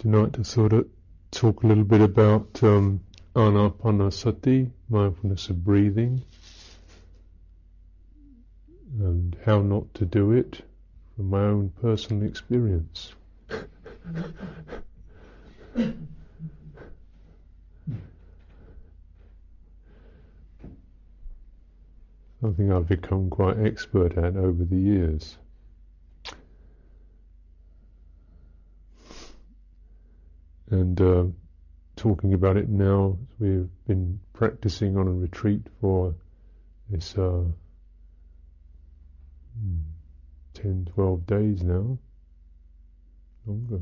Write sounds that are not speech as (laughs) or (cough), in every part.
tonight to sort of talk a little bit about um, anapanasati, mindfulness of breathing, and how not to do it from my own personal experience. (laughs) Something I've become quite expert at over the years. And uh, talking about it now. We've been practicing on a retreat for this uh, 10, 12 days now, longer.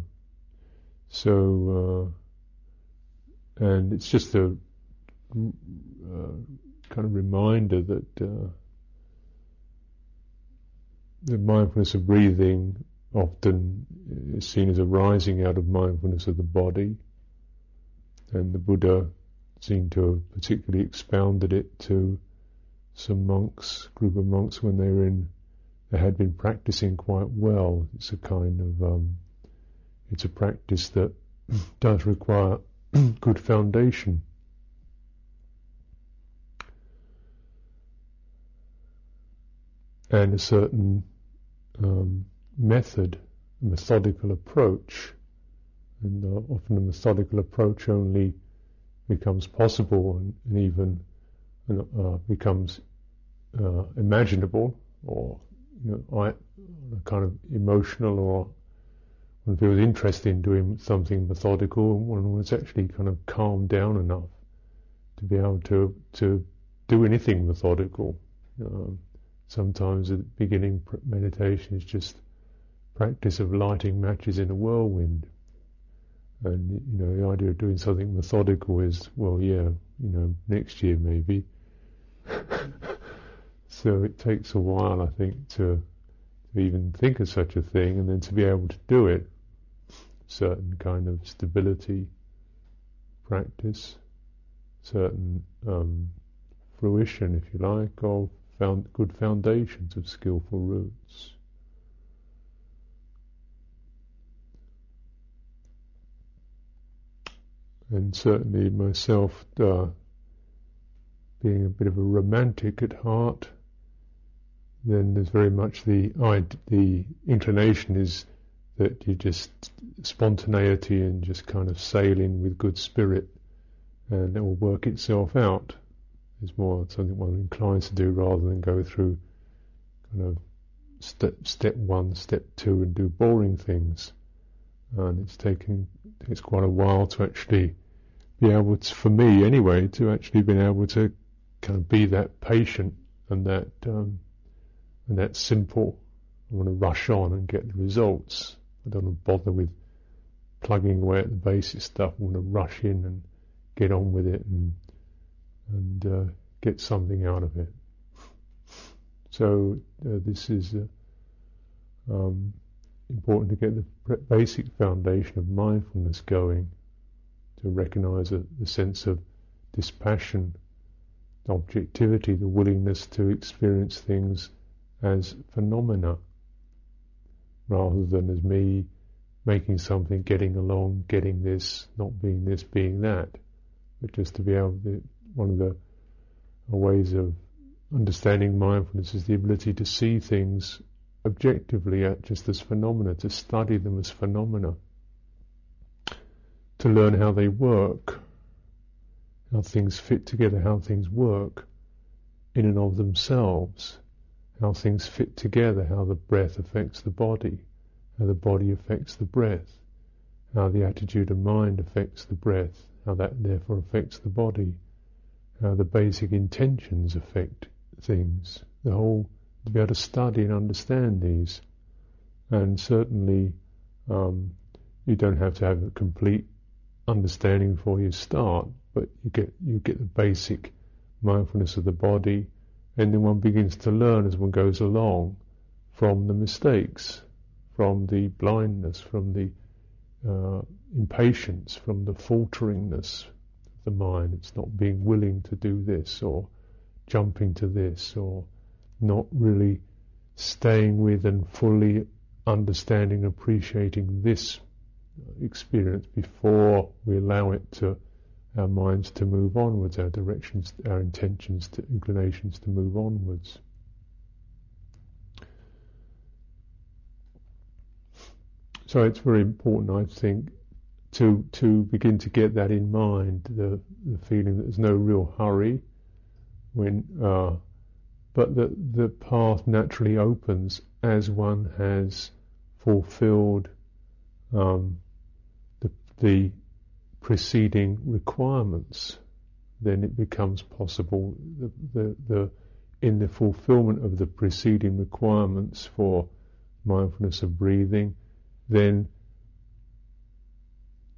So, uh, and it's just a uh, kind of reminder that uh, the mindfulness of breathing often is seen as arising out of mindfulness of the body, and the Buddha seemed to have particularly expounded it to some monks, group of monks, when they were in, they had been practicing quite well. It's a kind of, um, it's a practice that (clears throat) does require (clears throat) good foundation. And a certain um, method, methodical approach. And uh, often a methodical approach only becomes possible and, and even uh, becomes uh, imaginable or you know, I, kind of emotional or one feels interested in doing something methodical one was actually kind of calmed down enough to be able to to do anything methodical. Um, sometimes at the beginning meditation is just practice of lighting matches in a whirlwind. And, you know, the idea of doing something methodical is, well, yeah, you know, next year maybe. (laughs) so it takes a while, I think, to, to even think of such a thing and then to be able to do it. Certain kind of stability, practice, certain um, fruition, if you like, of found good foundations of skillful roots. And certainly myself uh, being a bit of a romantic at heart, then there's very much the the inclination is that you just spontaneity and just kind of sailing with good spirit, and it will work itself out. Is more something one inclines to do rather than go through kind of step step one, step two, and do boring things and it's taken it's quite a while to actually be able to, for me anyway, to actually be able to kind of be that patient and that um, and that simple. I want to rush on and get the results. I don't want to bother with plugging away at the basic stuff. I want to rush in and get on with it and and uh, get something out of it. So uh, this is uh, um, important to get the basic foundation of mindfulness going, to recognize the sense of dispassion, objectivity, the willingness to experience things as phenomena, rather than as me making something, getting along, getting this, not being this, being that, but just to be able to, one of the uh, ways of understanding mindfulness is the ability to see things objectively just as phenomena, to study them as phenomena, to learn how they work, how things fit together, how things work in and of themselves, how things fit together, how the breath affects the body, how the body affects the breath, how the attitude of mind affects the breath, how that therefore affects the body, how the basic intentions affect things, the whole to be able to study and understand these. And certainly, um, you don't have to have a complete understanding before you start, but you get you get the basic mindfulness of the body, and then one begins to learn as one goes along from the mistakes, from the blindness, from the uh, impatience, from the falteringness of the mind. It's not being willing to do this or jumping to this or not really staying with and fully understanding, appreciating this experience before we allow it to our minds to move onwards, our directions, our intentions, to, inclinations to move onwards. So it's very important, I think, to to begin to get that in mind, the the feeling that there's no real hurry, when uh, but that the path naturally opens as one has fulfilled um, the, the preceding requirements, then it becomes possible the, the, the, in the fulfillment of the preceding requirements for mindfulness of breathing, then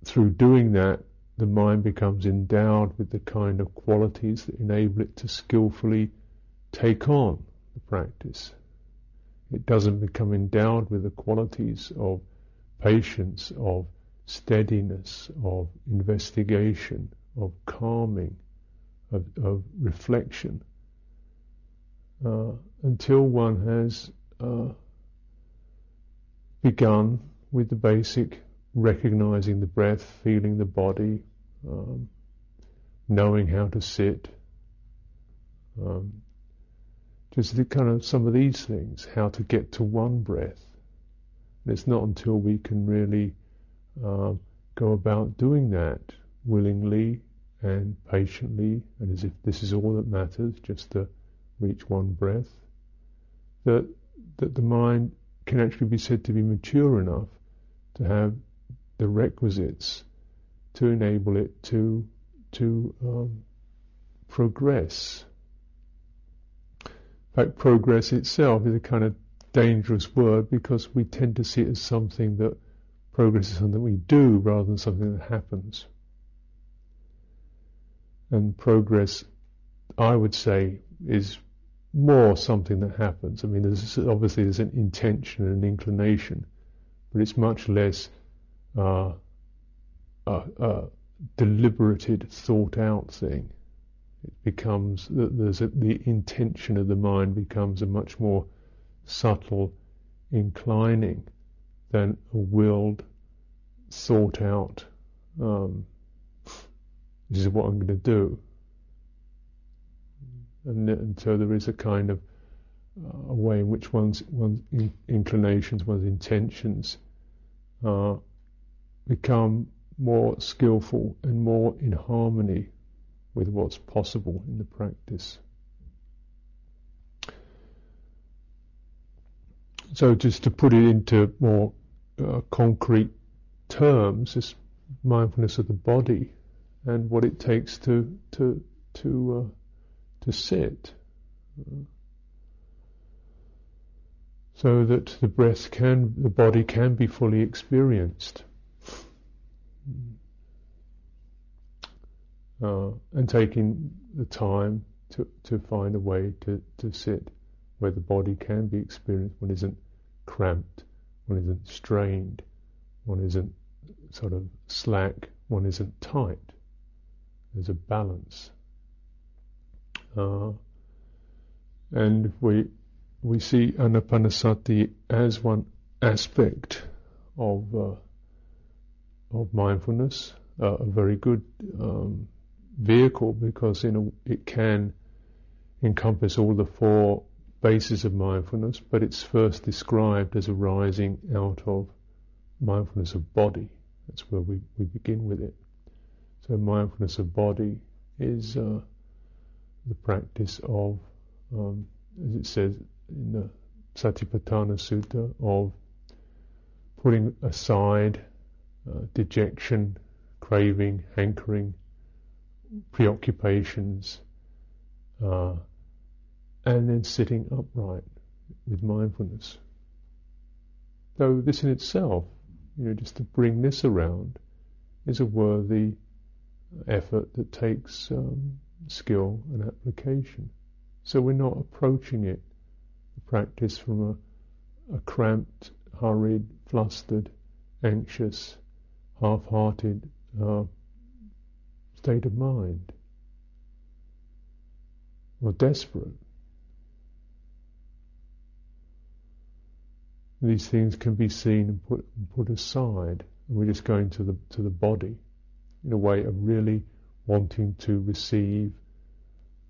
through doing that, the mind becomes endowed with the kind of qualities that enable it to skillfully take on the practice. It doesn't become endowed with the qualities of patience, of steadiness, of investigation, of calming, of, of reflection, uh, until one has uh, begun with the basic recognizing the breath, feeling the body, um, knowing how to sit, um, just kind of some of these things, how to get to one breath. And it's not until we can really uh, go about doing that willingly and patiently, and as if this is all that matters, just to reach one breath, that that the mind can actually be said to be mature enough to have the requisites to enable it to to um, progress fact, progress itself is a kind of dangerous word because we tend to see it as something that progress is something we do rather than something that happens. And progress, I would say, is more something that happens. I mean, there's obviously there's an intention and an inclination, but it's much less uh, a, a deliberated, thought out thing it becomes that there's a, the intention of the mind becomes a much more subtle inclining than a willed, thought out. Um, this is what I'm going to do, and, and, so there is a kind of uh, a way in which one's one's in, inclinations, one's intentions, uh, become more skillful and more in harmony with what's possible in the practice. So, just to put it into more uh, concrete terms, this mindfulness of the body and what it takes to to to uh, to sit, so that the breath can, the body can be fully experienced. Uh, and taking the time to, to find a way to, to sit where the body can be experienced. One isn't cramped, one isn't strained, one isn't sort of slack, one isn't tight. There's a balance. Uh, and we we see anapanasati as one aspect of uh, of mindfulness, uh, a very good um, vehicle because you know, it can encompass all the four bases of mindfulness, but it's first described as arising out of mindfulness of body. That's where we, we begin with it. So mindfulness of body is uh, the practice of, um, as it says in the Satipatthana Sutta, of putting aside uh, dejection, craving, hankering, preoccupations, uh, and then sitting upright with mindfulness. Though this in itself, you know, just to bring this around, is a worthy effort that takes um, skill and application. So we're not approaching it, the practice from a, a cramped, hurried, flustered, anxious, half-hearted uh, state of mind or desperate. These things can be seen and put, put aside and we're just going to the to the body in a way of really wanting to receive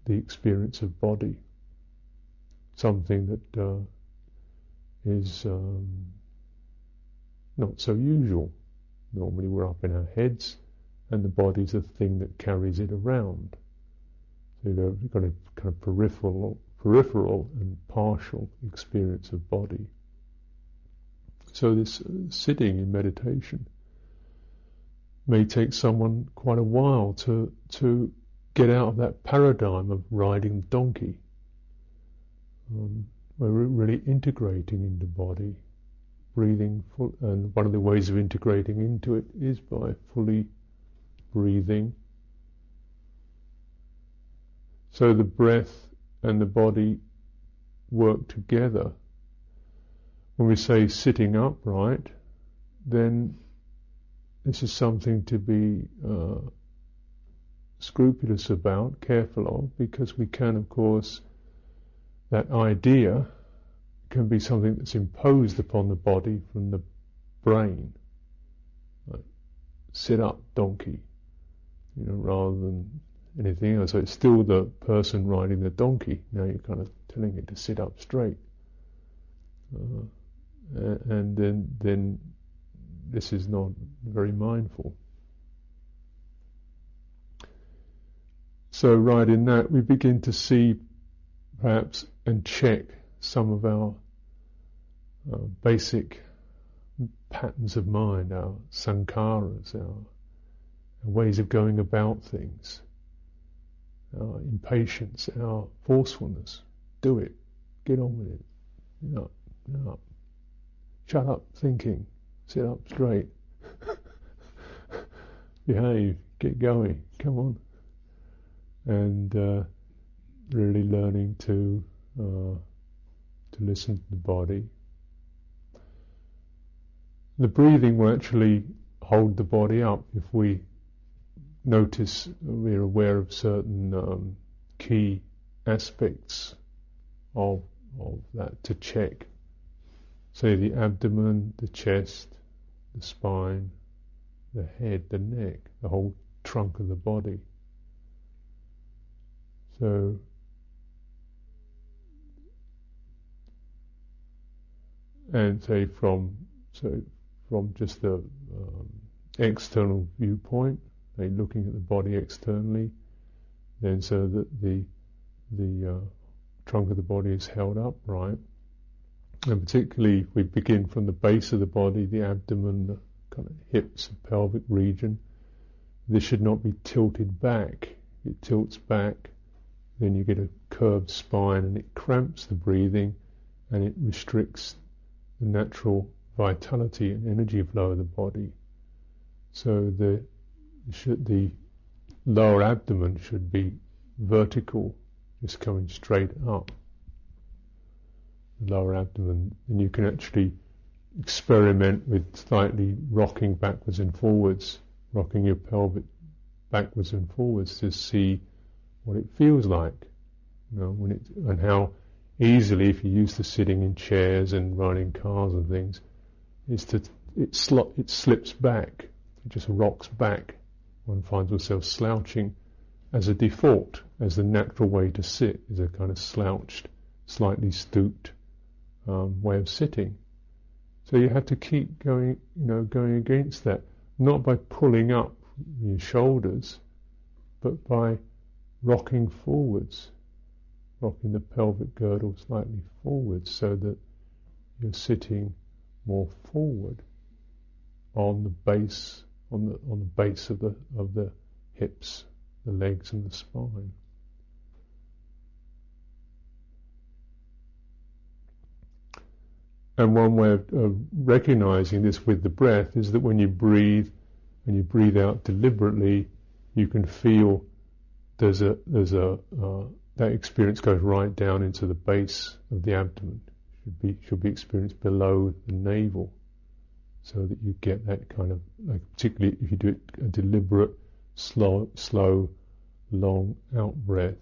the experience of body, something that uh, is um, not so usual. Normally we're up in our heads, and the body is the thing that carries it around. So you've got a kind of peripheral, peripheral and partial experience of body. So this uh, sitting in meditation may take someone quite a while to to get out of that paradigm of riding donkey. Um, we're really integrating into body, breathing full, and one of the ways of integrating into it is by fully breathing. So the breath and the body work together. When we say sitting upright, then this is something to be uh, scrupulous about, careful of, because we can, of course, that idea can be something that's imposed upon the body from the brain. Like, sit up, donkey, you know, rather than anything else. So it's still the person riding the donkey. Now you're kind of telling it to sit up straight. Uh, and then, then this is not very mindful. So, right in that, we begin to see perhaps and check some of our uh, basic patterns of mind, our sankharas, our, our, ways of going about things, our impatience, our forcefulness. Do it. Get on with it. No, no. Shut up thinking. Sit up straight. (laughs) Behave. Get going. Come on and uh, really learning to uh, to listen to the body. The breathing will actually hold the body up if we notice we're aware of certain um, key aspects of of that to check. Say the abdomen, the chest, the spine, the head, the neck, the whole trunk of the body. So and say from so from just the um, external viewpoint, looking at the body externally, then so that the the uh, trunk of the body is held upright, and particularly we begin from the base of the body, the abdomen, the kind of hips, and pelvic region, this should not be tilted back. It tilts back then you get a curved spine and it cramps the breathing and it restricts the natural vitality and energy flow of the body. So the the lower abdomen should be vertical, just coming straight up. The lower abdomen, and you can actually experiment with slightly rocking backwards and forwards, rocking your pelvic backwards and forwards to see what it feels like, you know, when it, and how easily, if you used to sitting in chairs and riding cars and things, is to it, sl- it slips back, it just rocks back. One finds oneself slouching as a default, as the natural way to sit is a kind of slouched, slightly stooped um, way of sitting. So you have to keep going, you know, going against that, not by pulling up your shoulders, but by rocking forwards, rocking the pelvic girdle slightly forwards so that you're sitting more forward on the base on the on the base of the of the hips, the legs and the spine. And one way of, of, recognizing this with the breath is that when you breathe, when you breathe out deliberately, you can feel there's a there's a uh, that experience goes right down into the base of the abdomen. Should be should be experienced below the navel, so that you get that kind of like particularly if you do it a deliberate, slow, slow, long out breath,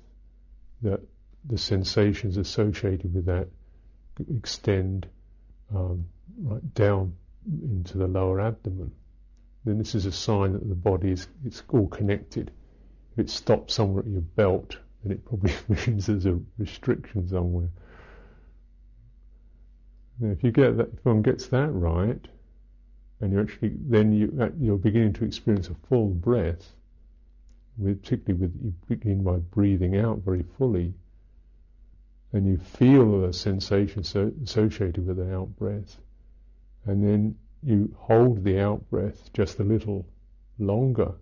that the sensations associated with that extend um, right down into the lower abdomen, then this is a sign that the body is it's all connected. If it stops somewhere at your belt, then it probably (laughs) means there's a restriction somewhere. Now, if you get that, if one gets that right, and you actually then you you're beginning to experience a full breath, with, particularly with you begin by breathing out very fully, and you feel the sensation so, associated with the out breath, and then you hold the out breath just a little longer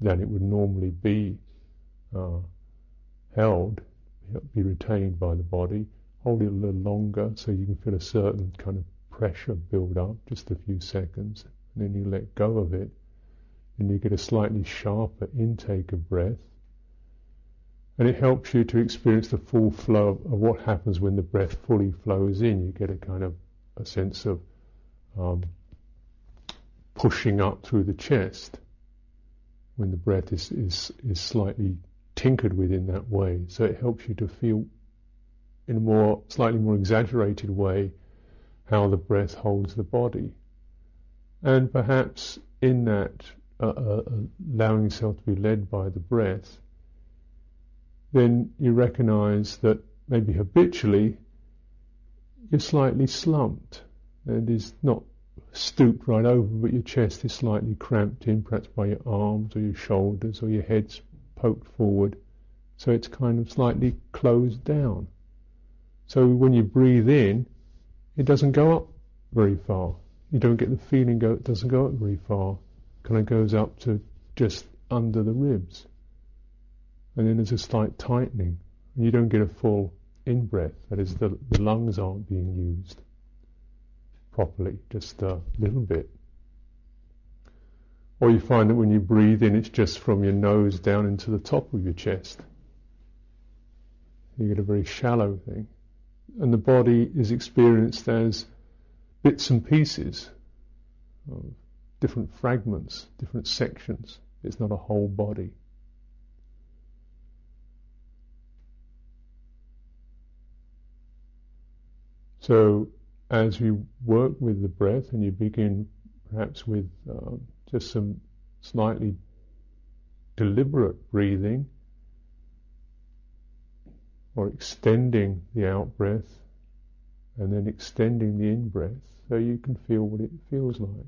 than it would normally be uh, held, be retained by the body. Hold it a little longer so you can feel a certain kind of pressure build up, just a few seconds, and then you let go of it, and you get a slightly sharper intake of breath. And it helps you to experience the full flow of, what happens when the breath fully flows in. You get a kind of a sense of um, pushing up through the chest when the breath is, is, is slightly tinkered with in that way. So it helps you to feel in a more, slightly more exaggerated way how the breath holds the body. And perhaps in that, uh, uh, allowing yourself to be led by the breath, then you recognize that maybe habitually you're slightly slumped and is not stooped right over, but your chest is slightly cramped in, perhaps by your arms or your shoulders or your head's poked forward. So it's kind of slightly closed down. So when you breathe in, it doesn't go up very far. You don't get the feeling go, it doesn't go up very far. Kind of goes up to just under the ribs. And then there's a slight tightening. And you don't get a full in breath. That is, the, the lungs aren't being used properly, just a little bit. Or you find that when you breathe in, it's just from your nose down into the top of your chest. You get a very shallow thing. And the body is experienced as bits and pieces of different fragments, different sections. It's not a whole body. So as you work with the breath and you begin perhaps with uh, just some slightly deliberate breathing or extending the out breath and then extending the in breath so you can feel what it feels like.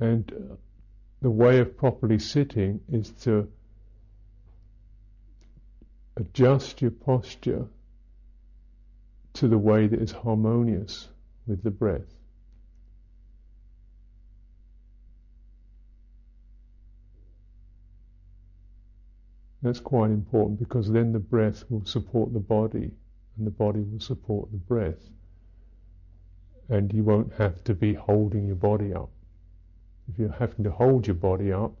And uh, the way of properly sitting is to adjust your posture to the way that is harmonious with the breath. That's quite important because then the breath will support the body and the body will support the breath. And you won't have to be holding your body up. If you're having to hold your body up,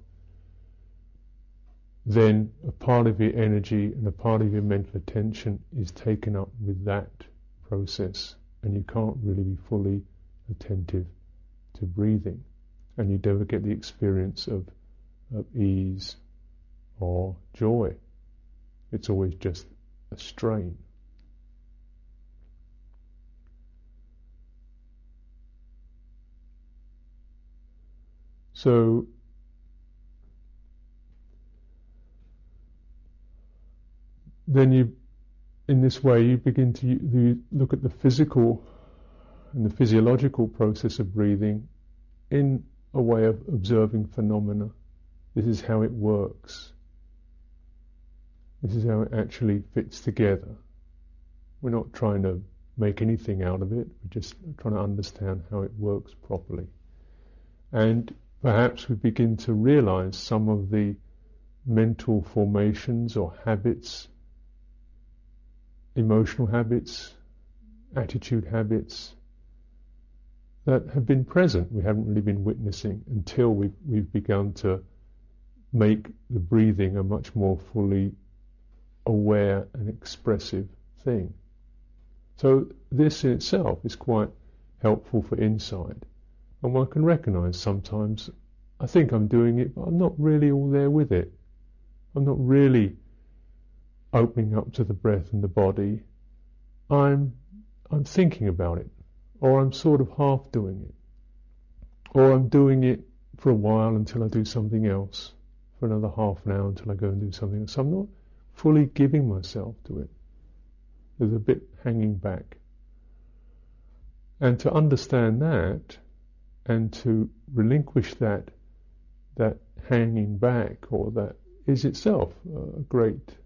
then a part of your energy and a part of your mental attention is taken up with that process, and you can't really be fully attentive to breathing, and you never get the experience of, of ease or joy. It's always just a strain. So then you in this way, you begin to look at the physical and the physiological process of breathing in a way of observing phenomena. This is how it works. This is how it actually fits together. We're not trying to make anything out of it, we're just trying to understand how it works properly. And perhaps we begin to realize some of the mental formations or habits emotional habits, attitude habits that have been present. We haven't really been witnessing until we've, we've begun to make the breathing a much more fully aware and expressive thing. So this in itself is quite helpful for insight. And one can recognize sometimes, I think I'm doing it, but I'm not really all there with it. I'm not really opening up to the breath and the body, I'm I'm thinking about it, or I'm sort of half doing it, or I'm doing it for a while until I do something else, for another half an hour until I go and do something else. So I'm not fully giving myself to it. There's a bit hanging back. And to understand that and to relinquish that that hanging back or that is itself a great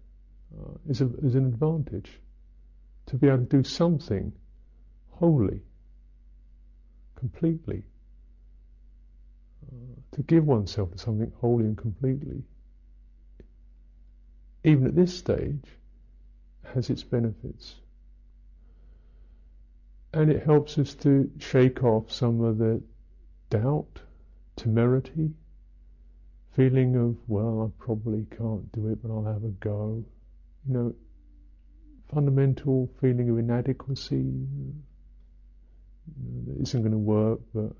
uh, is, a, is an advantage to be able to do something wholly, completely, uh, to give oneself to something wholly and completely, even at this stage, has its benefits. And it helps us to shake off some of the doubt, temerity, feeling of, well, I probably can't do it, but I'll have a go. You know, fundamental feeling of inadequacy, you know, that isn't going to work, but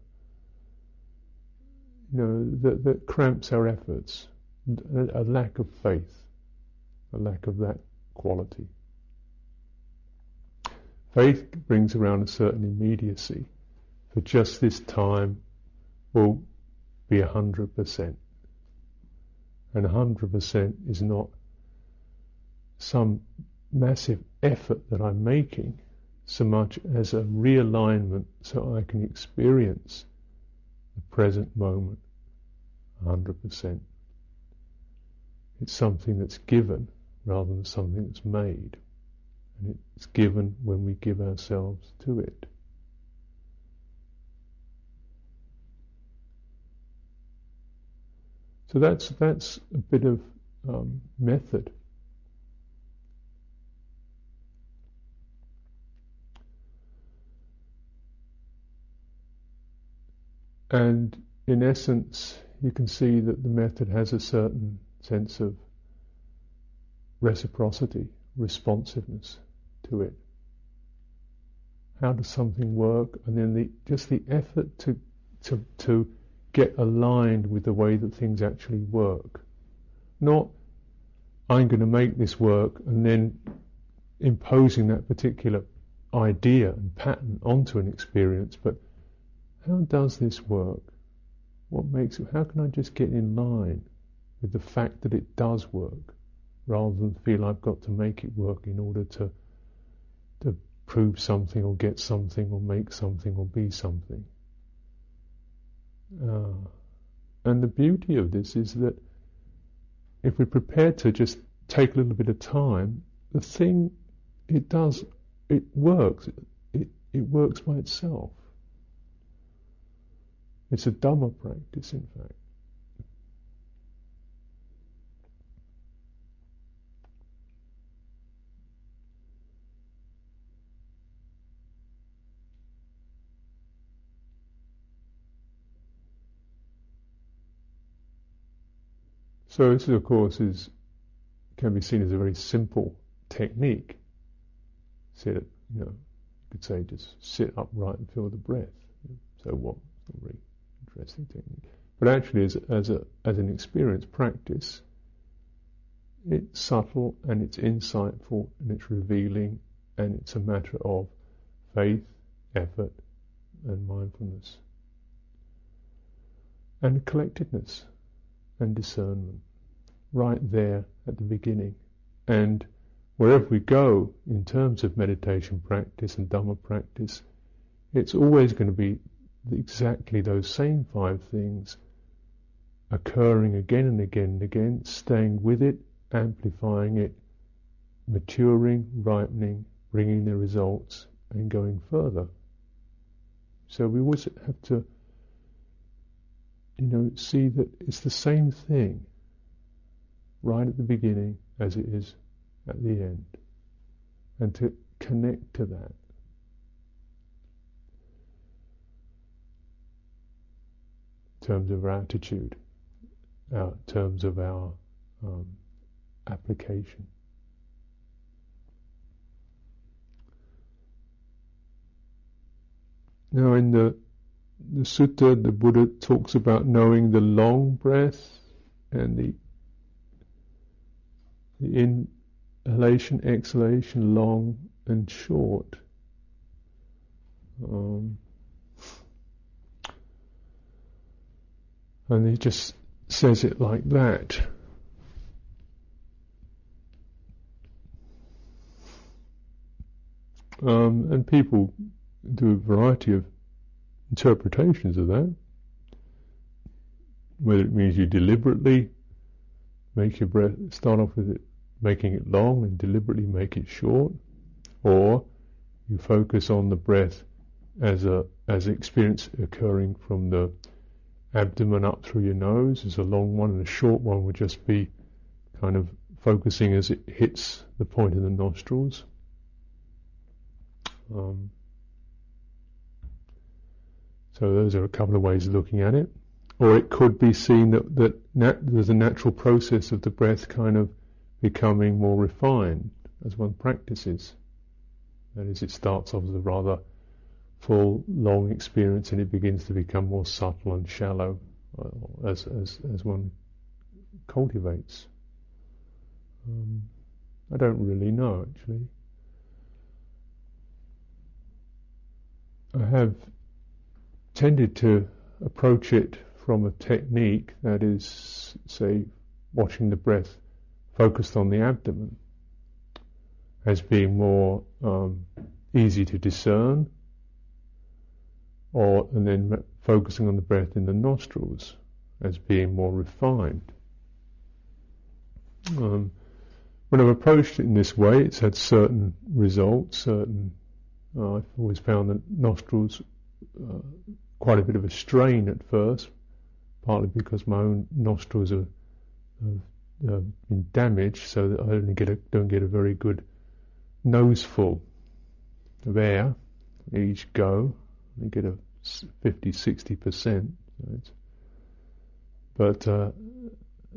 you know, that, that cramps our efforts, a, a lack of faith, a lack of that quality. Faith brings around a certain immediacy. For just this time will be a hundred percent. And a hundred percent is not some massive effort that I'm making so much as a realignment so I can experience the present moment 100%. It's something that's given rather than something that's made. And it's given when we give ourselves to it. So that's that's a bit of um, method. And in essence, you can see that the method has a certain sense of reciprocity, responsiveness to it. How does something work? And then the, just the effort to, to, to get aligned with the way that things actually work. Not, I'm going to make this work and then imposing that particular idea and pattern onto an experience, but how does this work? What makes it, how can I just get in line with the fact that it does work rather than feel I've got to make it work in order to, to prove something or get something or make something or be something? Uh, and the beauty of this is that if we're prepared to just take a little bit of time, the thing, it does, it works. It, it works by itself. It's a Dhamma practice, in fact. So this, of course, is can be seen as a very simple technique. Sit, you know, you could say just sit upright and feel the breath. So what? Not very interesting technique. But actually, as, as, a, as an experience practice, it's subtle and it's insightful and it's revealing and it's a matter of faith, effort, and mindfulness. And collectedness and discernment right there at the beginning. And wherever we go in terms of meditation practice and Dhamma practice, it's always going to be exactly those same five things occurring again and again and again, staying with it, amplifying it, maturing, ripening, bringing the results, and going further. So we always have to, you know, see that it's the same thing right at the beginning as it is at the end, and to connect to that. In terms of our attitude, in terms of our um, application. Now, in the the sutta, the Buddha talks about knowing the long breath and the the inhalation, exhalation, long and short. Um, And he just says it like that. Um, and people do a variety of interpretations of that. Whether it means you deliberately make your breath, start off with it, making it long and deliberately make it short, or you focus on the breath as a as experience occurring from the abdomen up through your nose as a long one, and a short one would just be kind of focusing as it hits the point of the nostrils. Um, so those are a couple of ways of looking at it. Or it could be seen that, that nat- there's a natural process of the breath kind of becoming more refined as one practices. That is, it starts off as a rather full, long experience and it begins to become more subtle and shallow uh, as, as, as one cultivates. Um, I don't really know actually. I have tended to approach it from a technique that is, say, watching the breath focused on the abdomen as being more um, easy to discern, or and then focusing on the breath in the nostrils as being more refined. Um, when I've approached it in this way, it's had certain results. Certain, uh, I've always found that nostrils uh, quite a bit of a strain at first, partly because my own nostrils are, have uh, been damaged, so that I only get a, don't get a very good noseful of air each go. I get a 50, 60 percent. But uh,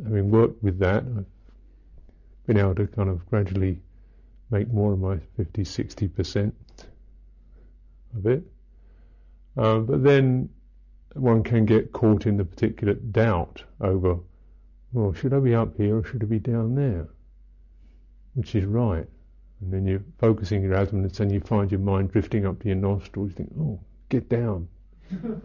having worked with that, I've been able to kind of gradually make more of my 50, 60 percent of it. Uh, but then one can get caught in the particular doubt over, well, should I be up here or should I be down there? Which is right. And then you're focusing your abdomen and you find your mind drifting up to your nostrils. You think, oh, get down. (laughs) and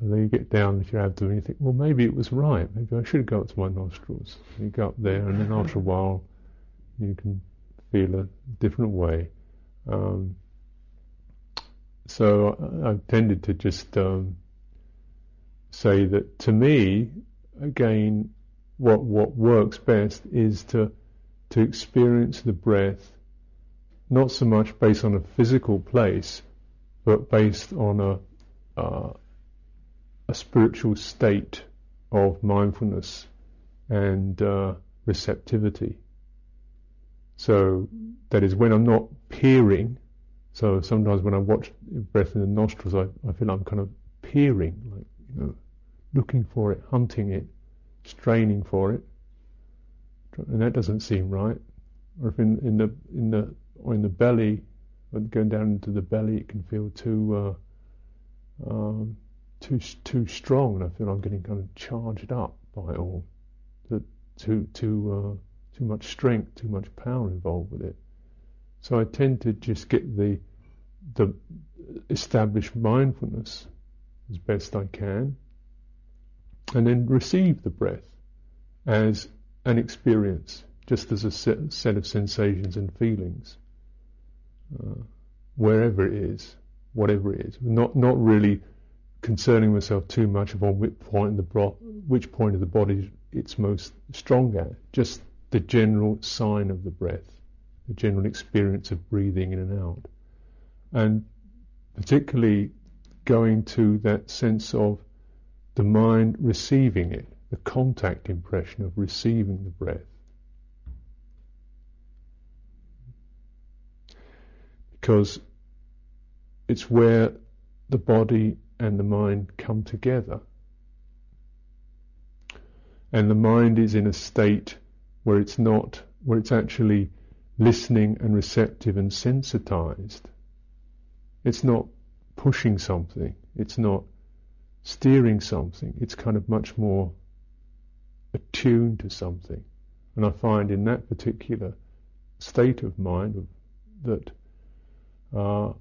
then you get down to your abdomen and you think, well, maybe it was right. Maybe I should go up to my nostrils. You go up there and then after a while you can feel a different way. Um, so I've tended to just um, say that to me, again, what what works best is to to experience the breath not so much based on a physical place, but based on a uh, a spiritual state of mindfulness and uh, receptivity. So that is when I'm not peering. So sometimes when I watch breath in the nostrils, I, I feel I'm kind of peering, like you know, looking for it, hunting it, straining for it, and that doesn't seem right. Or if in, in the in the or in the belly, going down into the belly, it can feel too uh, um, too too strong, and I feel I'm getting kind of charged up by it all. That too too uh, too much strength, too much power involved with it. So I tend to just get the the established mindfulness as best I can, and then receive the breath as an experience, just as a set, of sensations and feelings, uh, wherever it is, whatever it is. Not not really concerning myself too much upon which point the bro- which point of the body it's most strong at. Just the general sign of the breath, the general experience of breathing in and out, and particularly going to that sense of the mind receiving it, the contact impression of receiving the breath. Because it's where the body and the mind come together. And the mind is in a state where it's not, where it's actually listening and receptive and sensitized. It's not pushing something. It's not steering something. It's kind of much more attuned to something. And I find in that particular state of mind that uh,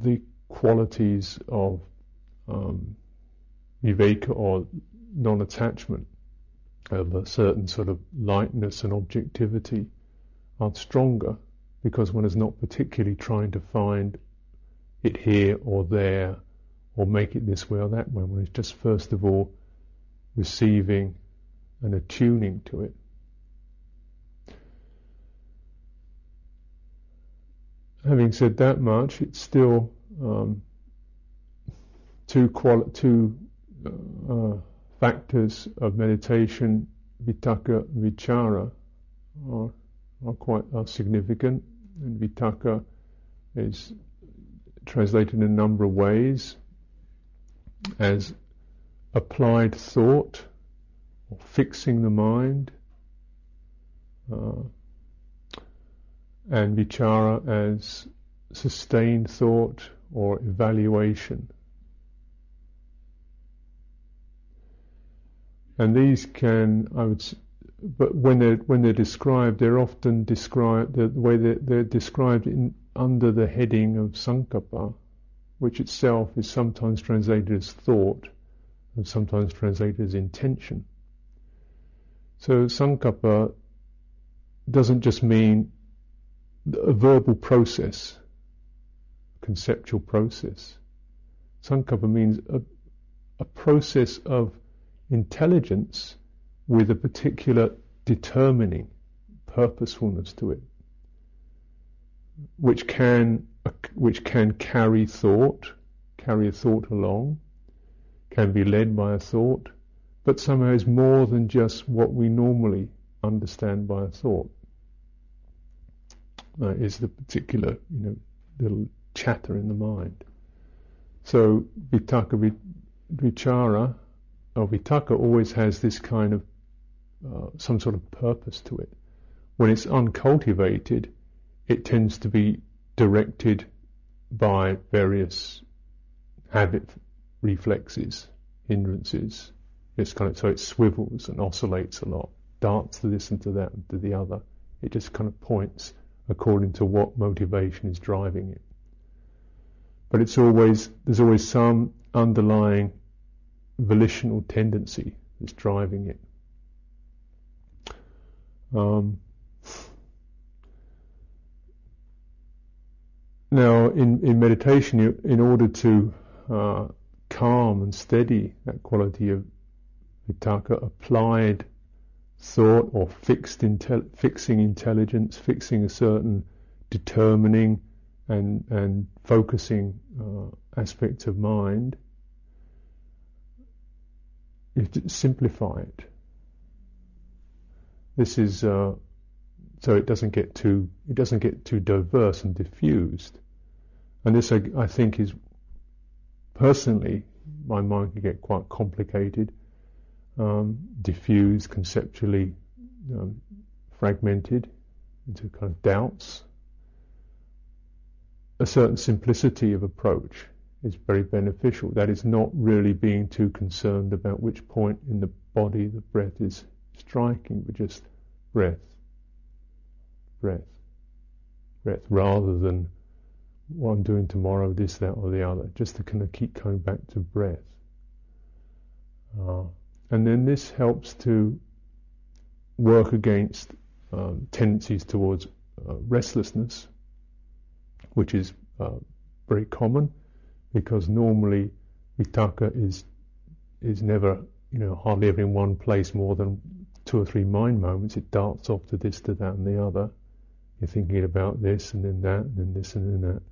the qualities of um, viveka or non-attachment of a certain sort of lightness and objectivity are stronger because one is not particularly trying to find it here or there or make it this way or that way. Is just first of all receiving and attuning to it. Having said that much, it's still um, two, quali- two uh, factors of meditation, vitakka, vichara, are, are quite are significant. And vitakka is translated in a number of ways as applied thought or fixing the mind, uh, and vichara as sustained thought or evaluation. And these can, I would, but when they're when they're described, they're often described the way they're, they're described in, under the heading of sankappa, which itself is sometimes translated as thought and sometimes translated as intention. So sankappa doesn't just mean a verbal process, conceptual process. Sankappa means a, a process of intelligence with a particular determining purposefulness to it, which can which can carry thought, carry a thought along, can be led by a thought, but somehow is more than just what we normally understand by a thought. Is the particular, you know, little chatter in the mind. So vitakka vichara or vitakka always has this kind of uh, some sort of purpose to it. When it's uncultivated, it tends to be directed by various habit reflexes, hindrances. It's kind of so it swivels and oscillates a lot, darts to this and to that and to the other. It just kind of points according to what motivation is driving it. But it's always there's always some underlying volitional tendency that's driving it. Um, now, in, in meditation, you, in order to uh, calm and steady that quality of vitakka, applied thought or fixed intel- fixing intelligence, fixing a certain determining and and focusing uh, aspects of mind, you simplify it. This is uh, so it doesn't get too it doesn't get too diverse and diffused, and this I, I think is personally my mind can get quite complicated, um, diffused, conceptually um, fragmented into kind of doubts. A certain simplicity of approach is very beneficial. That is not really being too concerned about which point in the body the breath is striking, but just breath, breath, breath, rather than what I'm doing tomorrow, this, that, or the other. Just to kind of keep coming back to breath. Uh, and then this helps to work against um, tendencies towards uh, restlessness, which is uh, very common because normally vitakka is is never, you know, hardly ever in one place more than two or three mind moments. It darts off to this, to that, and the other. You're thinking about this, and then that, and then this, and then that.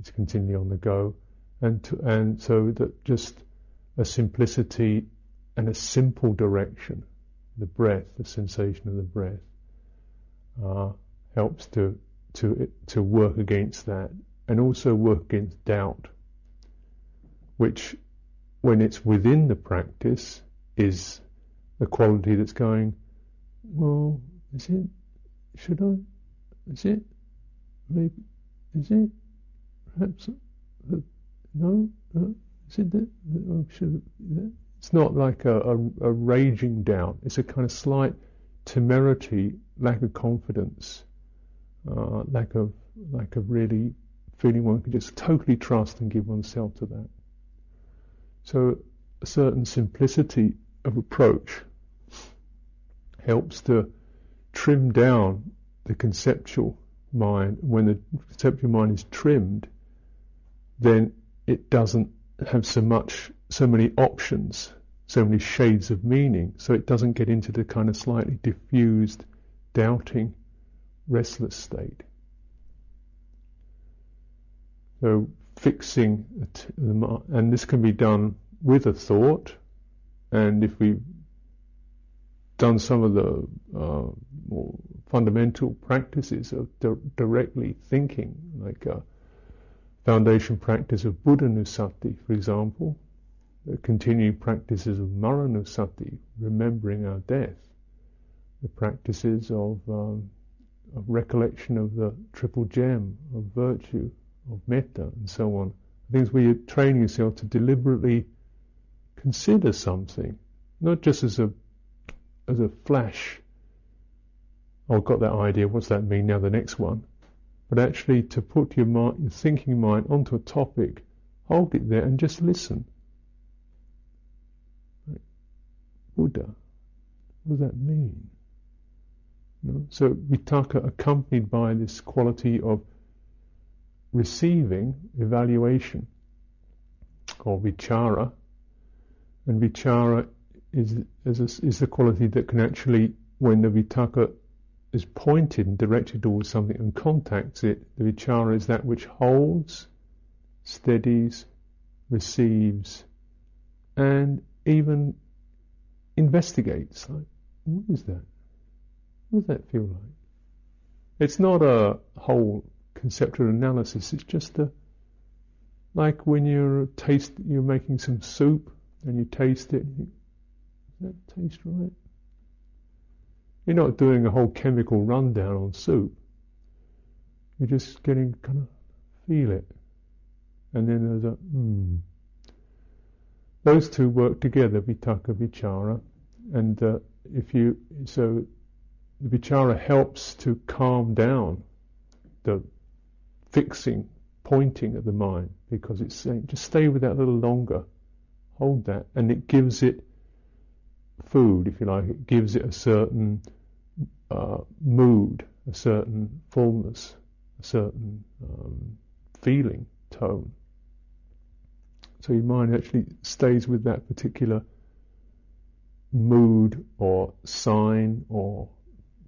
It's continually on the go, and to, and so that just a simplicity and a simple direction, the breath, the sensation of the breath, uh, helps to to to work against that, and also work against doubt which, when it's within the practice, is the quality that's going, well, is it? Should I? Is it? Maybe, is it? Perhaps, no? Is it that, that that? It's not like a, a, a raging doubt. It's a kind of slight temerity, lack of confidence, uh, lack of lack of really feeling one can just totally trust and give oneself to that. So a certain simplicity of approach helps to trim down the conceptual mind. When the conceptual mind is trimmed, then it doesn't have so much, so many options, so many shades of meaning, so it doesn't get into the kind of slightly diffused, doubting, restless state. So fixing, and this can be done with a thought, and if we've done some of the uh, more fundamental practices of di- directly thinking, like a foundation practice of Buddhanussati, for example, the continuing practices of Maranussati, remembering our death, the practices of, um, of recollection of the triple gem of virtue, of metta, and so on. Things where you're training yourself to deliberately consider something, not just as a as a flash. Oh, I've got that idea. What's that mean? Now the next one, but actually to put your mind, your thinking mind onto a topic, hold it there and just listen. Buddha, what does that mean? Know? So vitakka accompanied by this quality of receiving evaluation or vichara, and vichara is is, a, is the quality that can actually, when the vitakka is pointed and directed towards something and contacts it, the vichara is that which holds, steadies, receives, and even investigates. Like, what is that? What does that feel like? It's not a whole conceptual analysis. It's just a like when you're taste you're making some soup and you taste it. That taste right? You're not doing a whole chemical rundown on soup. You're just getting kind of feel it, and then there's a hmm. Those two work together, vitakka vichara, and uh, if you so the vichara helps to calm down the fixing, pointing at the mind because it's saying, just stay with that a little longer, hold that, and it gives it food, if you like, it gives it a certain uh, mood, a certain fullness, a certain um, feeling, tone. So your mind actually stays with that particular mood or sign or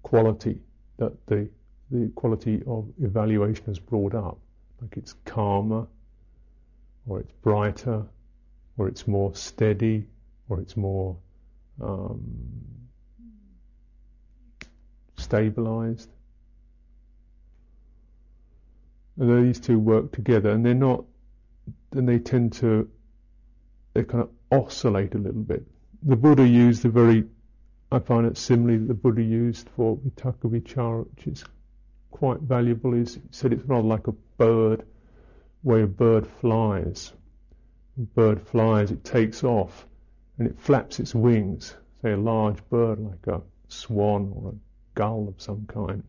quality that the the quality of evaluation has brought up. Like it's calmer, or it's brighter, or it's more steady, or it's more um, stabilized. And these two work together, and they're not. Then they tend to. They kind of oscillate a little bit. The Buddha used the very. I find it similarly the Buddha used for vitakka vichara, which is quite valuable is said it's rather like a bird, where a bird flies. A bird flies, it takes off, and it flaps its wings. Say a large bird like a swan or a gull of some kind.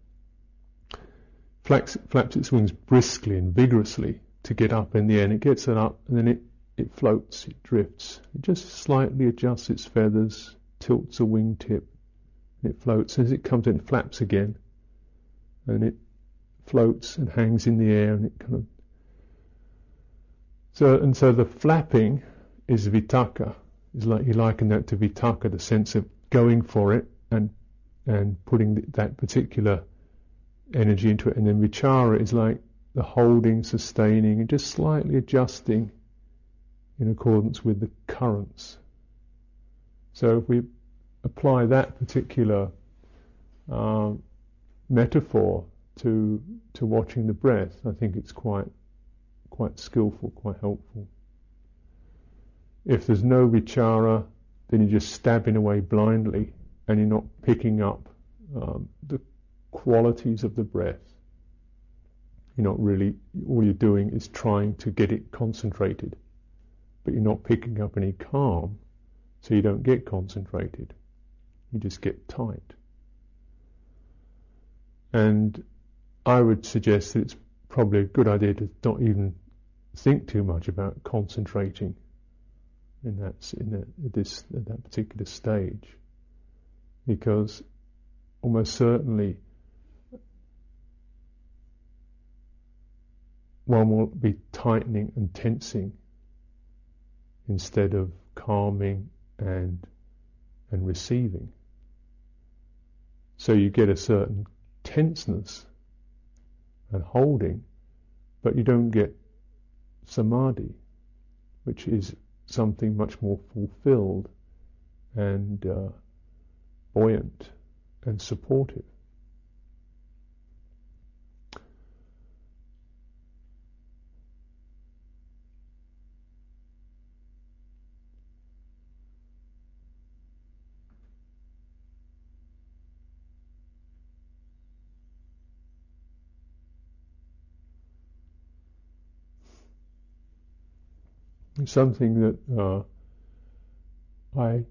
Flaps, flaps its wings briskly and vigorously to get up in the air, and it gets it up, and then it, it floats, it drifts. It just slightly adjusts its feathers, tilts a wingtip, it floats. As it comes in, it flaps again and it floats and hangs in the air and it kind of so and so the flapping is vitakka is like you liken that to vitakka the sense of going for it and and putting that particular energy into it and then vichara is like the holding sustaining and just slightly adjusting in accordance with the currents so if we apply that particular um, metaphor to to watching the breath, I think it's quite quite skillful, quite helpful. If there's no vichara, then you're just stabbing away blindly, and you're not picking up um, the qualities of the breath. You're not really all you're doing is trying to get it concentrated, but you're not picking up any calm, so you don't get concentrated. You just get tight. And I would suggest that it's probably a good idea to not even think too much about concentrating. In that in that, this at that particular stage, because almost certainly one will be tightening and tensing instead of calming and and receiving. So you get a certain tenseness and holding, but you don't get samadhi, which is something much more fulfilled and uh, buoyant and supportive. Something that uh, I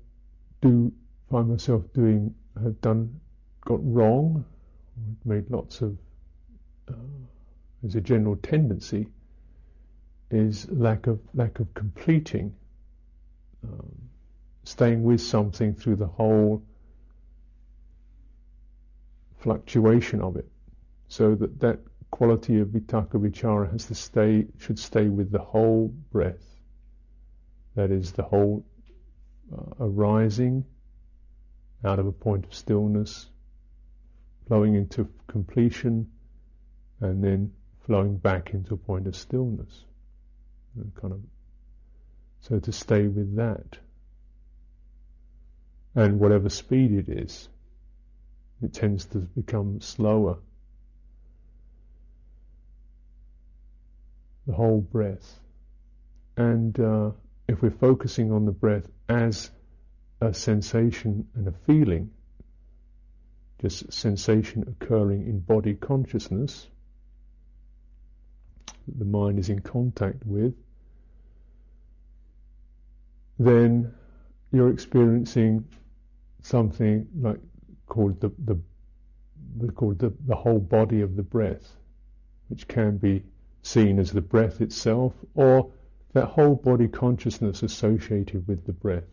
do find myself doing, have done, got wrong, made lots of, uh, as a general tendency, is lack of lack of completing, um, staying with something through the whole fluctuation of it, so that that quality of vitakka vichara has to stay should stay with the whole breath that is the whole uh, arising out of a point of stillness, flowing into completion, and then flowing back into a point of stillness. And kind of, so to stay with that. And whatever speed it is, it tends to become slower. The whole breath. And uh, if we're focusing on the breath as a sensation and a feeling, just sensation occurring in body consciousness that the mind is in contact with, then you're experiencing something like called the, the called the, the whole body of the breath, which can be seen as the breath itself or that whole body consciousness associated with the breath.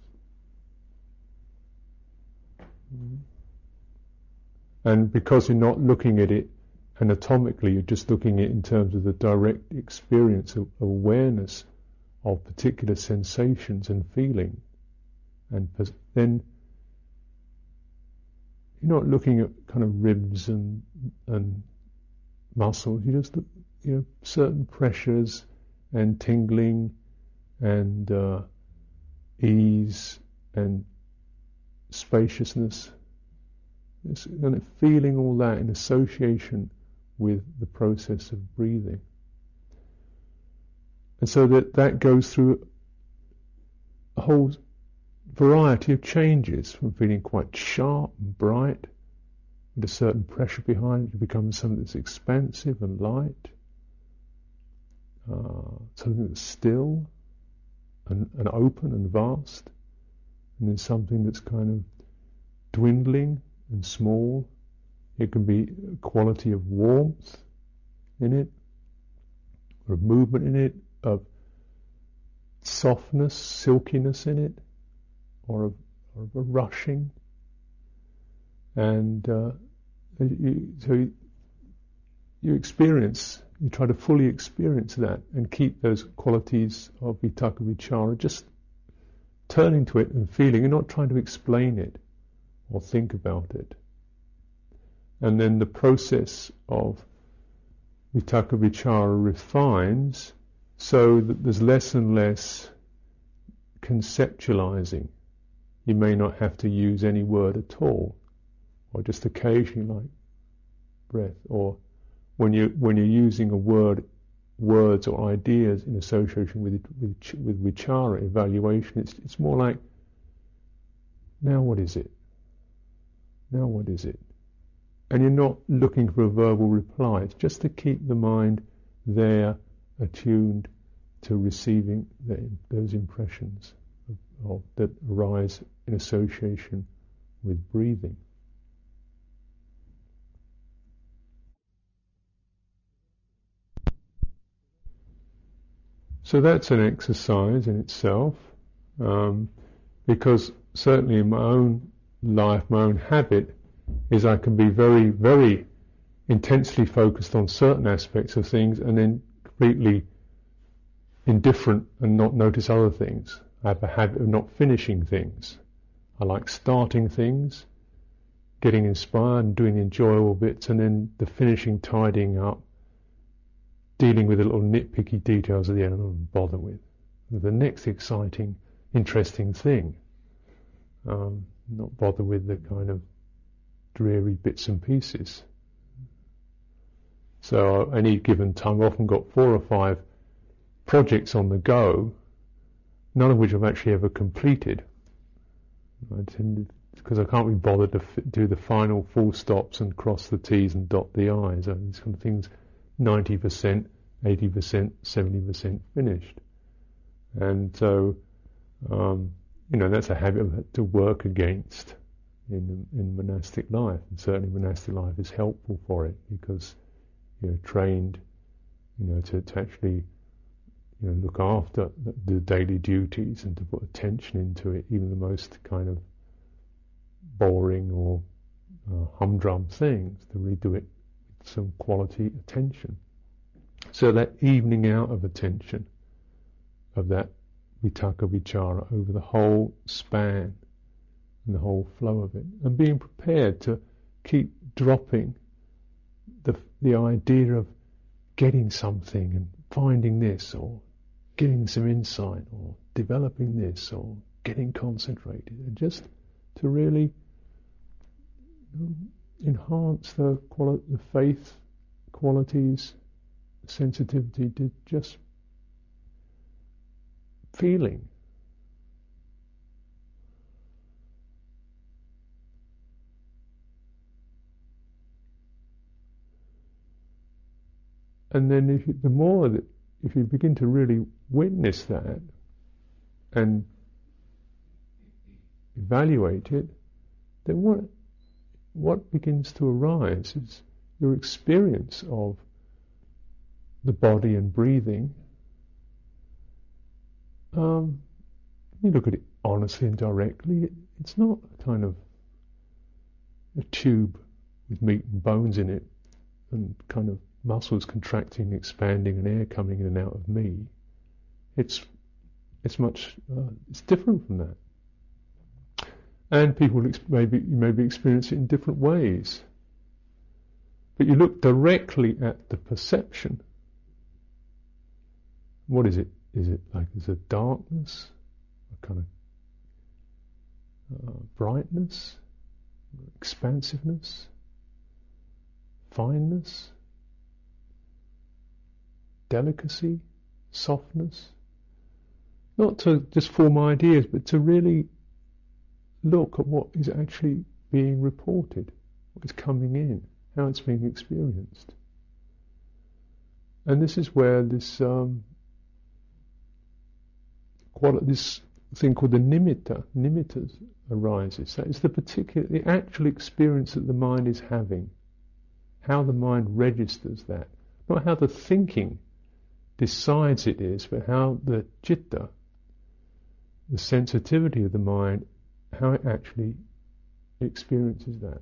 And because you're not looking at it anatomically, you're just looking at it in terms of the direct experience of awareness of particular sensations and feeling. And then you're not looking at kind of ribs and and muscles. You just look, you know, certain pressures and tingling and uh, ease and spaciousness. It's of feeling all that in association with the process of breathing. And so that that goes through a whole variety of changes from feeling quite sharp and bright with a certain pressure behind it to become something that's expansive and light uh, something that's still and, and open and vast, and then something that's kind of dwindling and small. It can be a quality of warmth in it, or movement in it, of softness, silkiness in it, or of, or of a rushing. And uh, you, so you experience you try to fully experience that and keep those qualities of vitakka vichara, just turning to it and feeling, and not trying to explain it or think about it. And then the process of vitakka vichara refines so that there's less and less conceptualizing. You may not have to use any word at all, or just occasionally like breath or when you when you're using a word, words or ideas in association with with, with vichara evaluation, it's it's more like now what is it? Now what is it? And you're not looking for a verbal reply. It's just to keep the mind there, attuned to receiving the, those impressions of, of, that arise in association with breathing. So that's an exercise in itself. Um, because certainly in my own life, my own habit is I can be very, very intensely focused on certain aspects of things and then completely indifferent and not notice other things. I have a habit of not finishing things. I like starting things, getting inspired and doing enjoyable bits, and then the finishing, tidying up, dealing with the little nitpicky details at the end, I don't bother with. The next exciting, interesting thing. Um, not bother with the kind of dreary bits and pieces. So any given time, I've often got four or five projects on the go, none of which I've actually ever completed. I tend because I can't be bothered to f- do the final full stops and cross the T's and dot the I's. I mean, these kind of things, 90%, 80%, 70% finished. And so, um, you know, that's a habit to work against in, in monastic life. And certainly monastic life is helpful for it because you know, trained, you know, to, to actually, you know, look after the, daily duties and to put attention into it, even the most kind of boring or uh, humdrum things, to really do it some quality attention. So that evening out of attention, of that vitakka vichara over the whole span and the whole flow of it, and being prepared to keep dropping the the idea of getting something and finding this, or getting some insight, or developing this, or getting concentrated, and just to really um, enhance the the faith qualities, sensitivity to just feeling. And then if you, the more that, if you begin to really witness that and evaluate it, then what, what begins to arise is your experience of the body and breathing. Um, you look at it honestly and directly, it's not kind of a tube with meat and bones in it and kind of muscles contracting, expanding, and air coming in and out of me. It's it's much uh, it's different from that. And people maybe maybe experience it in different ways. But you look directly at the perception. What is it? Is it like there's a darkness, a kind of uh, brightness, expansiveness, fineness? delicacy, softness. Not to just form ideas, but to really look at what is actually being reported, what is coming in, how it's being experienced. And this is where this um, quali- this thing called the nimitta, nimittas arises. That is the particular, the actual experience that the mind is having, how the mind registers that, not how the thinking decides it is, but how the citta, the sensitivity of the mind, how it actually experiences that.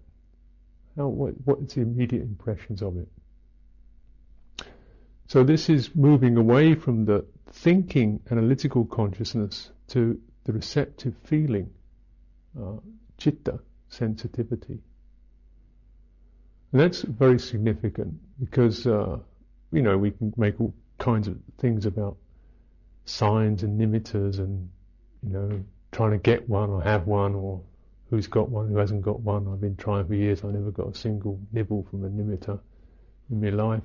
How, what, what's the immediate impressions of it? So this is moving away from the thinking analytical consciousness to the receptive feeling, uh, sensitivity. And that's very significant because, uh, you know, we can make all kinds of things about signs and nimittas and, you know, trying to get one or have one or who's got one, who hasn't got one. I've been trying for years. I never got a single nibble from a nimitta in my life.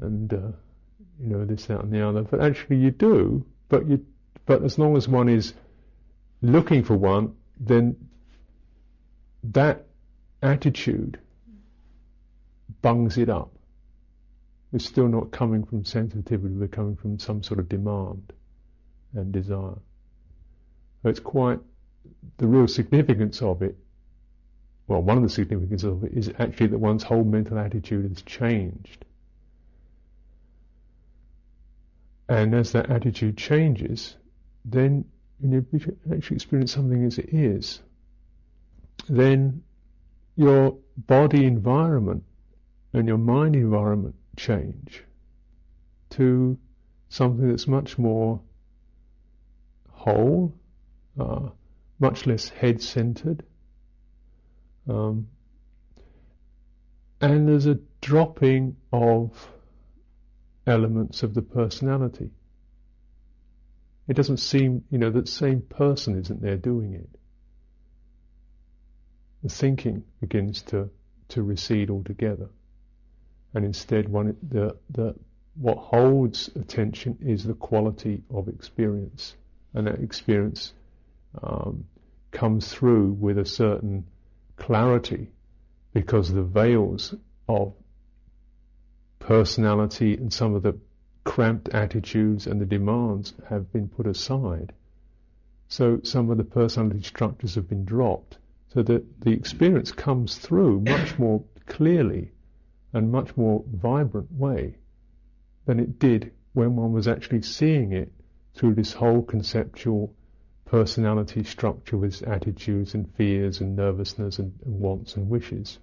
And, uh, you know, this, that and the other. But actually you do, but you, but as long as one is looking for one, then that attitude bungs it up we're still not coming from sensitivity, we're coming from some sort of demand and desire. It's quite the real significance of it. Well, one of the significances of it is actually that one's whole mental attitude has changed. And as that attitude changes, then you actually experience something as it is, then your body environment and your mind environment change to something that's much more whole, uh, much less head centered. Um, and there's a dropping of elements of the personality. It doesn't seem, you know, that same person isn't there doing it. The thinking begins to, to recede altogether. And instead, one, the, the, what holds attention is the quality of experience. And that experience um, comes through with a certain clarity because the veils of personality and some of the cramped attitudes and the demands have been put aside. So some of the personality structures have been dropped so that the experience comes through much more clearly and much more vibrant way than it did when one was actually seeing it through this whole conceptual personality structure with attitudes and fears and nervousness and, and wants and wishes.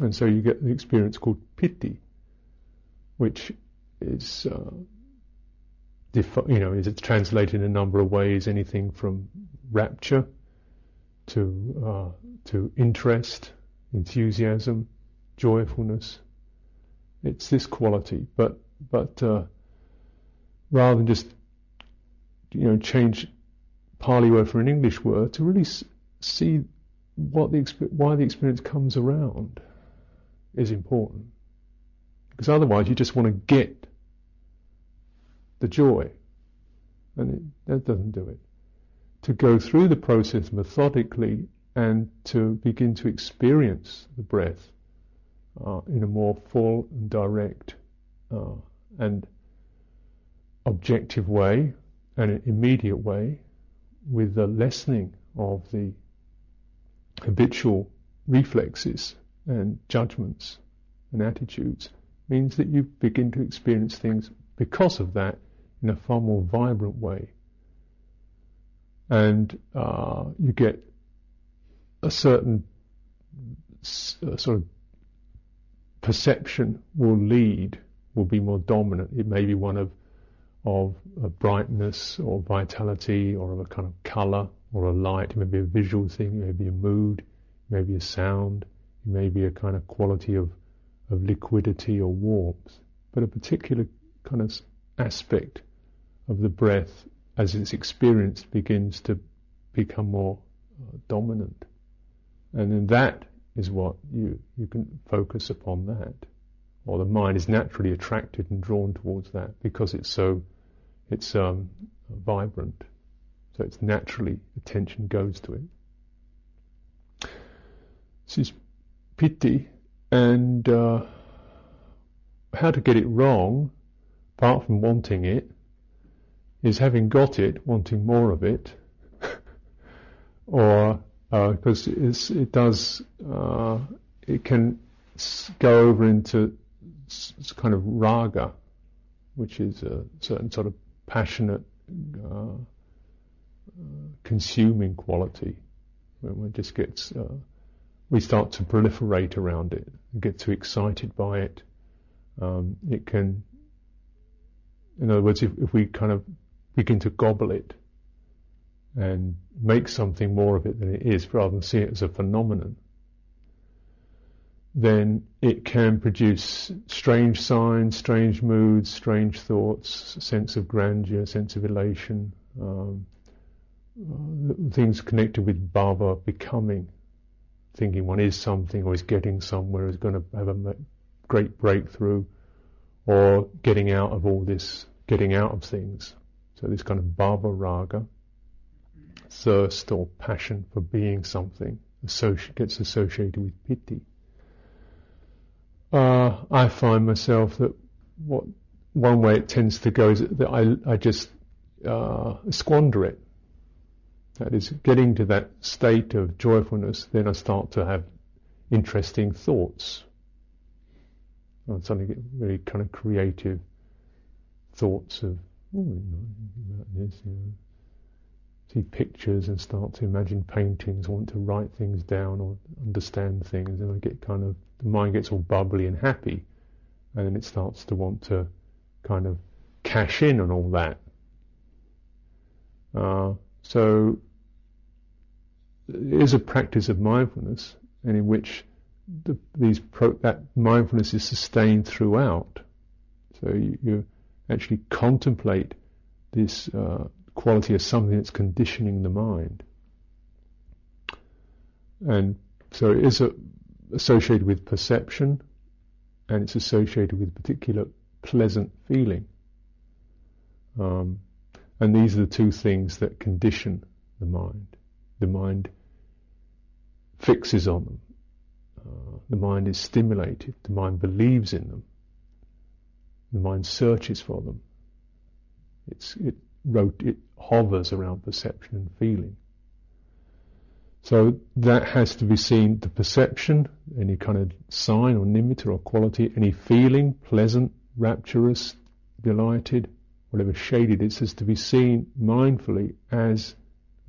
And so you get the experience called piti, which is, uh, defi- you know, is translated in a number of ways, anything from rapture to uh, to interest, enthusiasm, joyfulness. It's this quality, but but uh, rather than just you know change Pali word for an English word, to really see what the why the experience comes around is important. Because otherwise, you just want to get the joy, and it, that doesn't do it. To go through the process methodically and to begin to experience the breath uh, in a more full and direct uh, and objective way and an immediate way with the lessening of the habitual reflexes and judgments and attitudes means that you begin to experience things because of that in a far more vibrant way. And uh, you get a certain uh, sort of perception will lead, will be more dominant. It may be one of of a brightness or vitality or of a kind of color or a light. It may be a visual thing, it may be a mood, it may be a sound, it may be a kind of quality of, of liquidity or warmth. But a particular kind of aspect of the breath as it's experienced begins to become more uh, dominant. And then that is what you, you can focus upon that. Or the mind is naturally attracted and drawn towards that because it's so it's um, vibrant. So it's naturally attention goes to it. This is piti, and uh, how to get it wrong, apart from wanting it, is having got it, wanting more of it, (laughs) or because uh, it does, uh, it can go over into kind of raga, which is a certain sort of passionate, uh, consuming quality. When just gets, uh, we start to proliferate around it, get too excited by it. Um, it can, in other words, if, if we kind of begin to gobble it and make something more of it than it is, rather than see it as a phenomenon, then it can produce strange signs, strange moods, strange thoughts, sense of grandeur, sense of elation, um, uh, things connected with bhava, becoming, thinking one is something or is getting somewhere, is going to have a great breakthrough, or getting out of all this, getting out of things. So this kind of bhava raga, thirst or passion for being something, associ- gets associated with piti uh, I find myself that what one way it tends to go is that I, I just uh, squander it. That is, getting to that state of joyfulness, then I start to have interesting thoughts. I suddenly get really kind of creative thoughts of, oh, about this, you know. See pictures and start to imagine paintings, want to write things down or understand things, and I get kind of the mind gets all bubbly and happy, and then it starts to want to kind of cash in on all that. Uh, so it is a practice of mindfulness, and in which the, these pro, that mindfulness is sustained throughout. So you, you actually contemplate this uh, quality as something that's conditioning the mind. And so it is a, associated with perception and it's associated with particular pleasant feeling. Um, and these are the two things that condition the mind. The mind fixes on them. Uh, the mind is stimulated. The mind believes in them. The mind searches for them. It's, it wrote, it hovers around perception and feeling. So that has to be seen, the perception, any kind of sign or nimitta or quality, any feeling, pleasant, rapturous, delighted, whatever shaded, it has to be seen mindfully as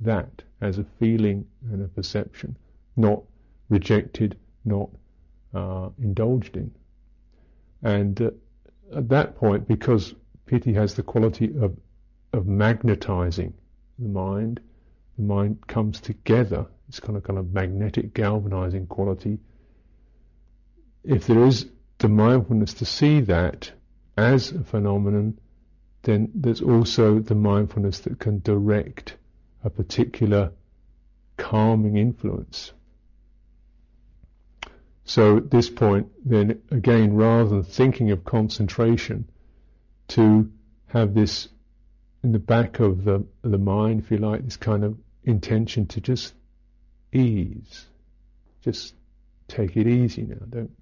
that, as a feeling and a perception, not rejected, not uh, indulged in. And uh, at that point, because piti has the quality of of magnetizing the mind. The mind comes together. It's kind of kind of magnetic galvanizing quality. If there is the mindfulness to see that as a phenomenon, then there's also the mindfulness that can direct a particular calming influence. So at this point, then again, rather than thinking of concentration, to have this in the back of the, the mind, if you like, this kind of intention to just ease. Just take it easy now. Don't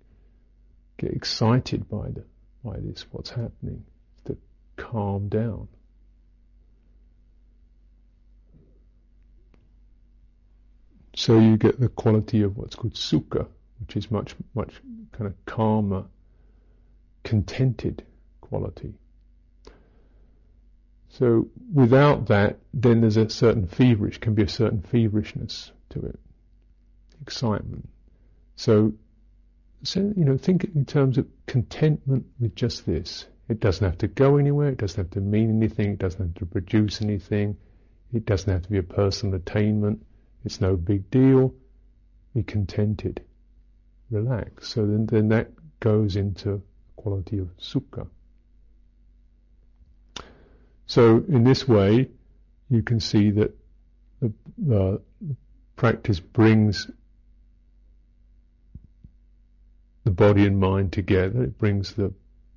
get excited by the by this, what's happening. To calm down. So you get the quality of what's called sukha, which is much, much kind of calmer, contented quality. So without that, then there's a certain feverish, can be a certain feverishness to it, excitement. So, so you know, think in terms of contentment with just this. It doesn't have to go anywhere. It doesn't have to mean anything. It doesn't have to produce anything. It doesn't have to be a personal attainment. It's no big deal. Be contented. Relax. So then, then that goes into quality of sukha. So in this way, you can see that the, the practice brings the body and mind together. It brings the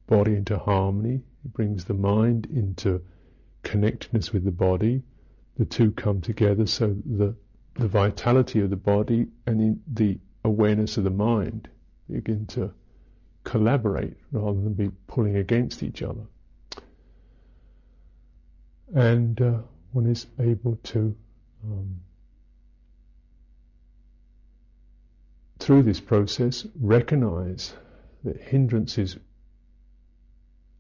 body into harmony. It brings the mind into connectedness with the body. The two come together so the, the vitality of the body and the awareness of the mind begin to collaborate rather than be pulling against each other and uh, one is able to, um, through this process, recognize that hindrances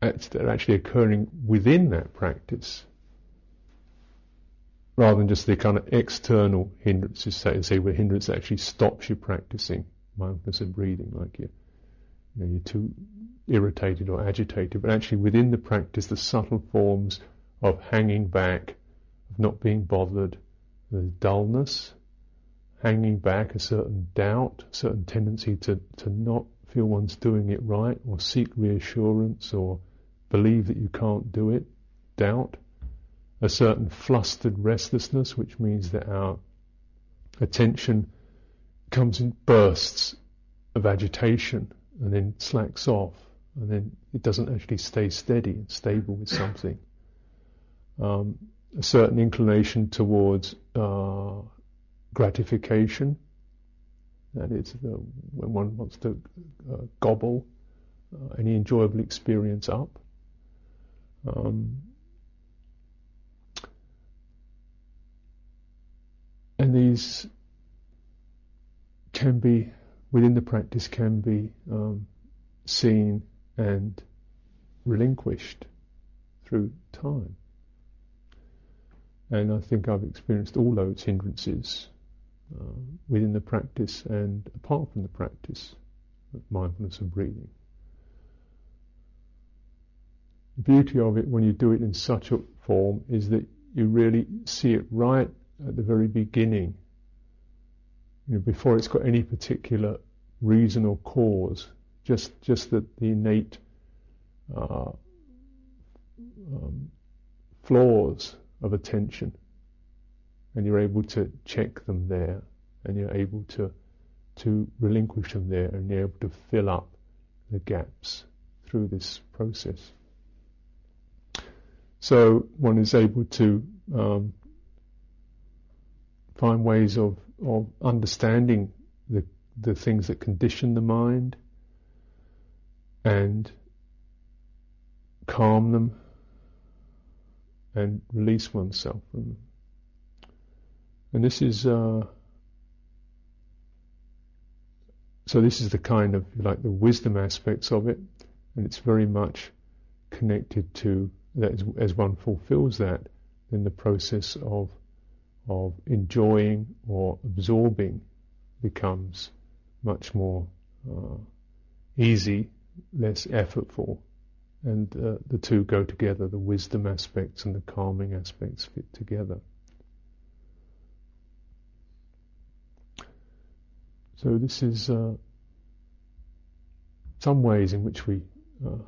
that are actually occurring within that practice, rather than just the kind of external hindrances, say, say where hindrance actually stops you practicing mindfulness of breathing, like you, you know, you're too irritated or agitated, but actually within the practice, the subtle forms of hanging back, of not being bothered, the dullness, hanging back, a certain doubt, a certain tendency to, to not feel one's doing it right, or seek reassurance, or believe that you can't do it, doubt, a certain flustered restlessness, which means that our attention comes in bursts of agitation and then slacks off, and then it doesn't actually stay steady and stable with something um, a certain inclination towards uh, gratification. That is, the, when one wants to uh, gobble uh, any enjoyable experience up. Um, and these can be, within the practice, can be um, seen and relinquished through time. And I think I've experienced all those hindrances uh, within the practice and apart from the practice of mindfulness and breathing. The beauty of it when you do it in such a form is that you really see it right at the very beginning, you know, before it's got any particular reason or cause, just just that the innate uh, um, flaws of attention, and you're able to check them there, and you're able to to relinquish them there, and you're able to fill up the gaps through this process. So one is able to um, find ways of, of understanding the, the things that condition the mind and calm them and release oneself from them. And this is, uh, so this is the kind of, like, the wisdom aspects of it, and it's very much connected to, that as, as one fulfills that, then the process of of enjoying or absorbing becomes much more uh, easy, less effortful, and uh, the two go together. The wisdom aspects and the calming aspects fit together. So this is uh, some ways in which we uh,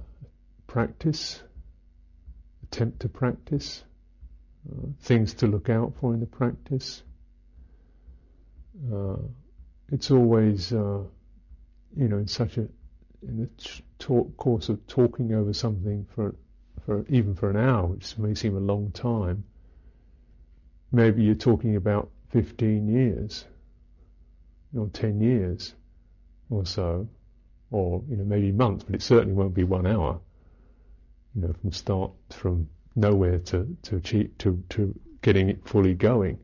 practice, attempt to practice uh, things to look out for in the practice. Uh, it's always, uh, you know, in such a in the course of talking over something for for even for an hour, which may seem a long time. Maybe you're talking about 15 years, or 10 years, or so, or you know maybe months, but it certainly won't be one hour. You know, from start from nowhere to to achieve to to getting it fully going.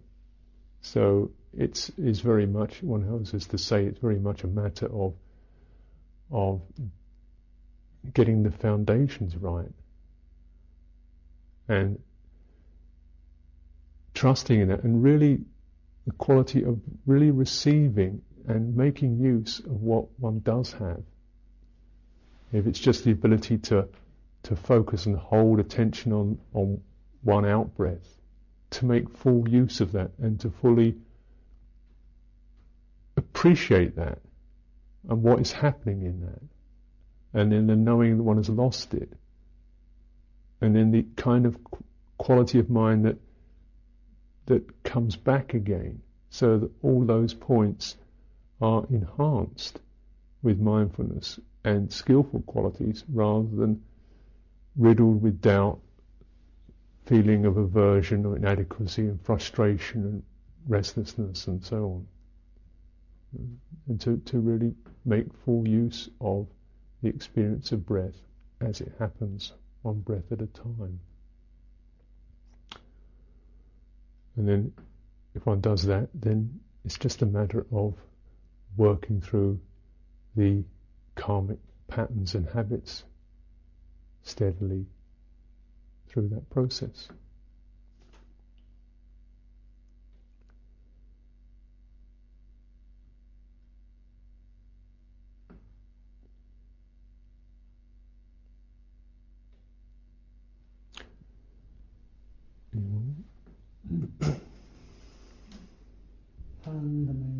So it's is very much one has to say it's very much a matter of of getting the foundations right and trusting in it and really the quality of really receiving and making use of what one does have. If it's just the ability to to focus and hold attention on, on one out breath, to make full use of that and to fully appreciate that and what is happening in that. And then the knowing that one has lost it. And then the kind of quality of mind that that comes back again so that all those points are enhanced with mindfulness and skillful qualities rather than riddled with doubt, feeling of aversion or inadequacy and frustration and restlessness and so on. And to, to really make full use of the experience of breath as it happens, one breath at a time. And then, if one does that, then it's just a matter of working through the karmic patterns and habits steadily through that process. 사랑한다면